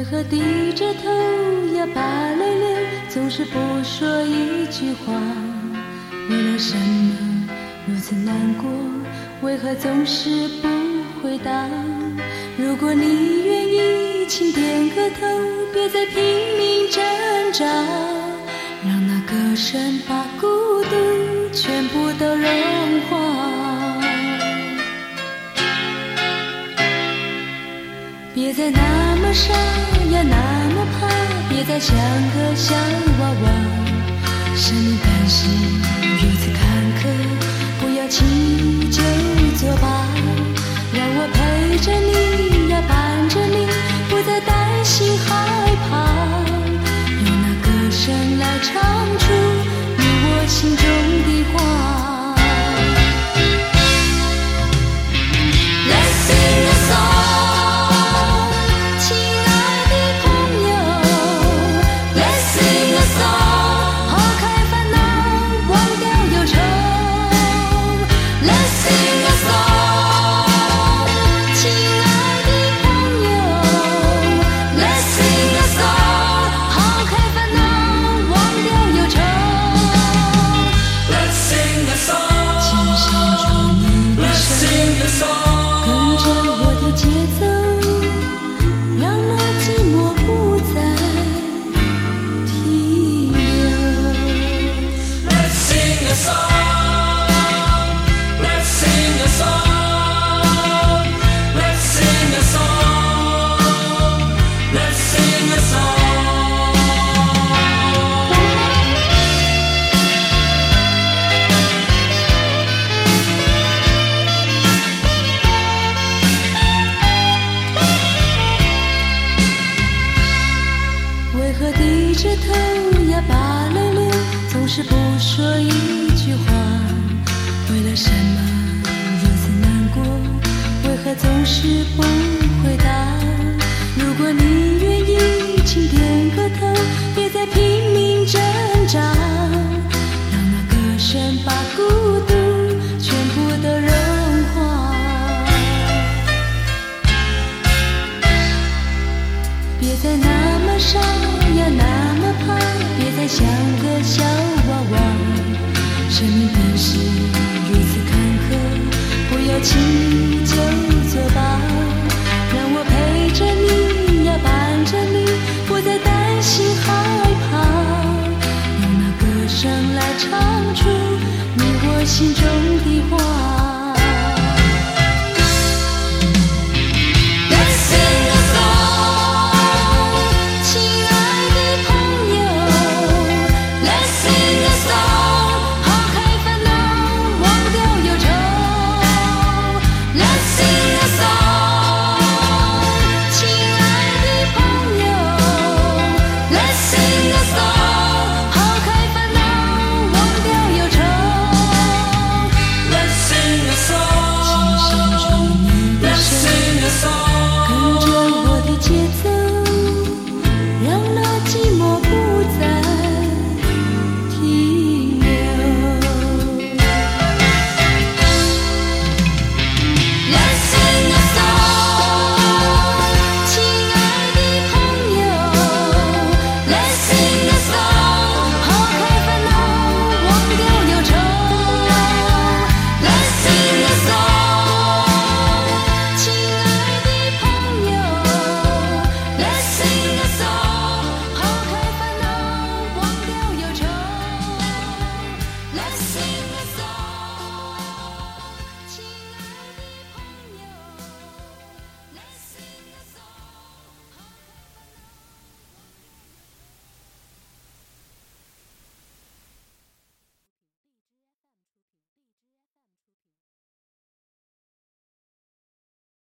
为何低着头呀，把泪流，总是不说一句话？为了什么如此难过？为何总是不回答？如果你愿意，请点个头，别再拼命挣扎，让那歌声吧。别再那么傻呀，那么怕，别再像个小娃娃，向你担心。是不说一句话，为了什么如此难过，为何总是不回答？声来唱出你我心中的话。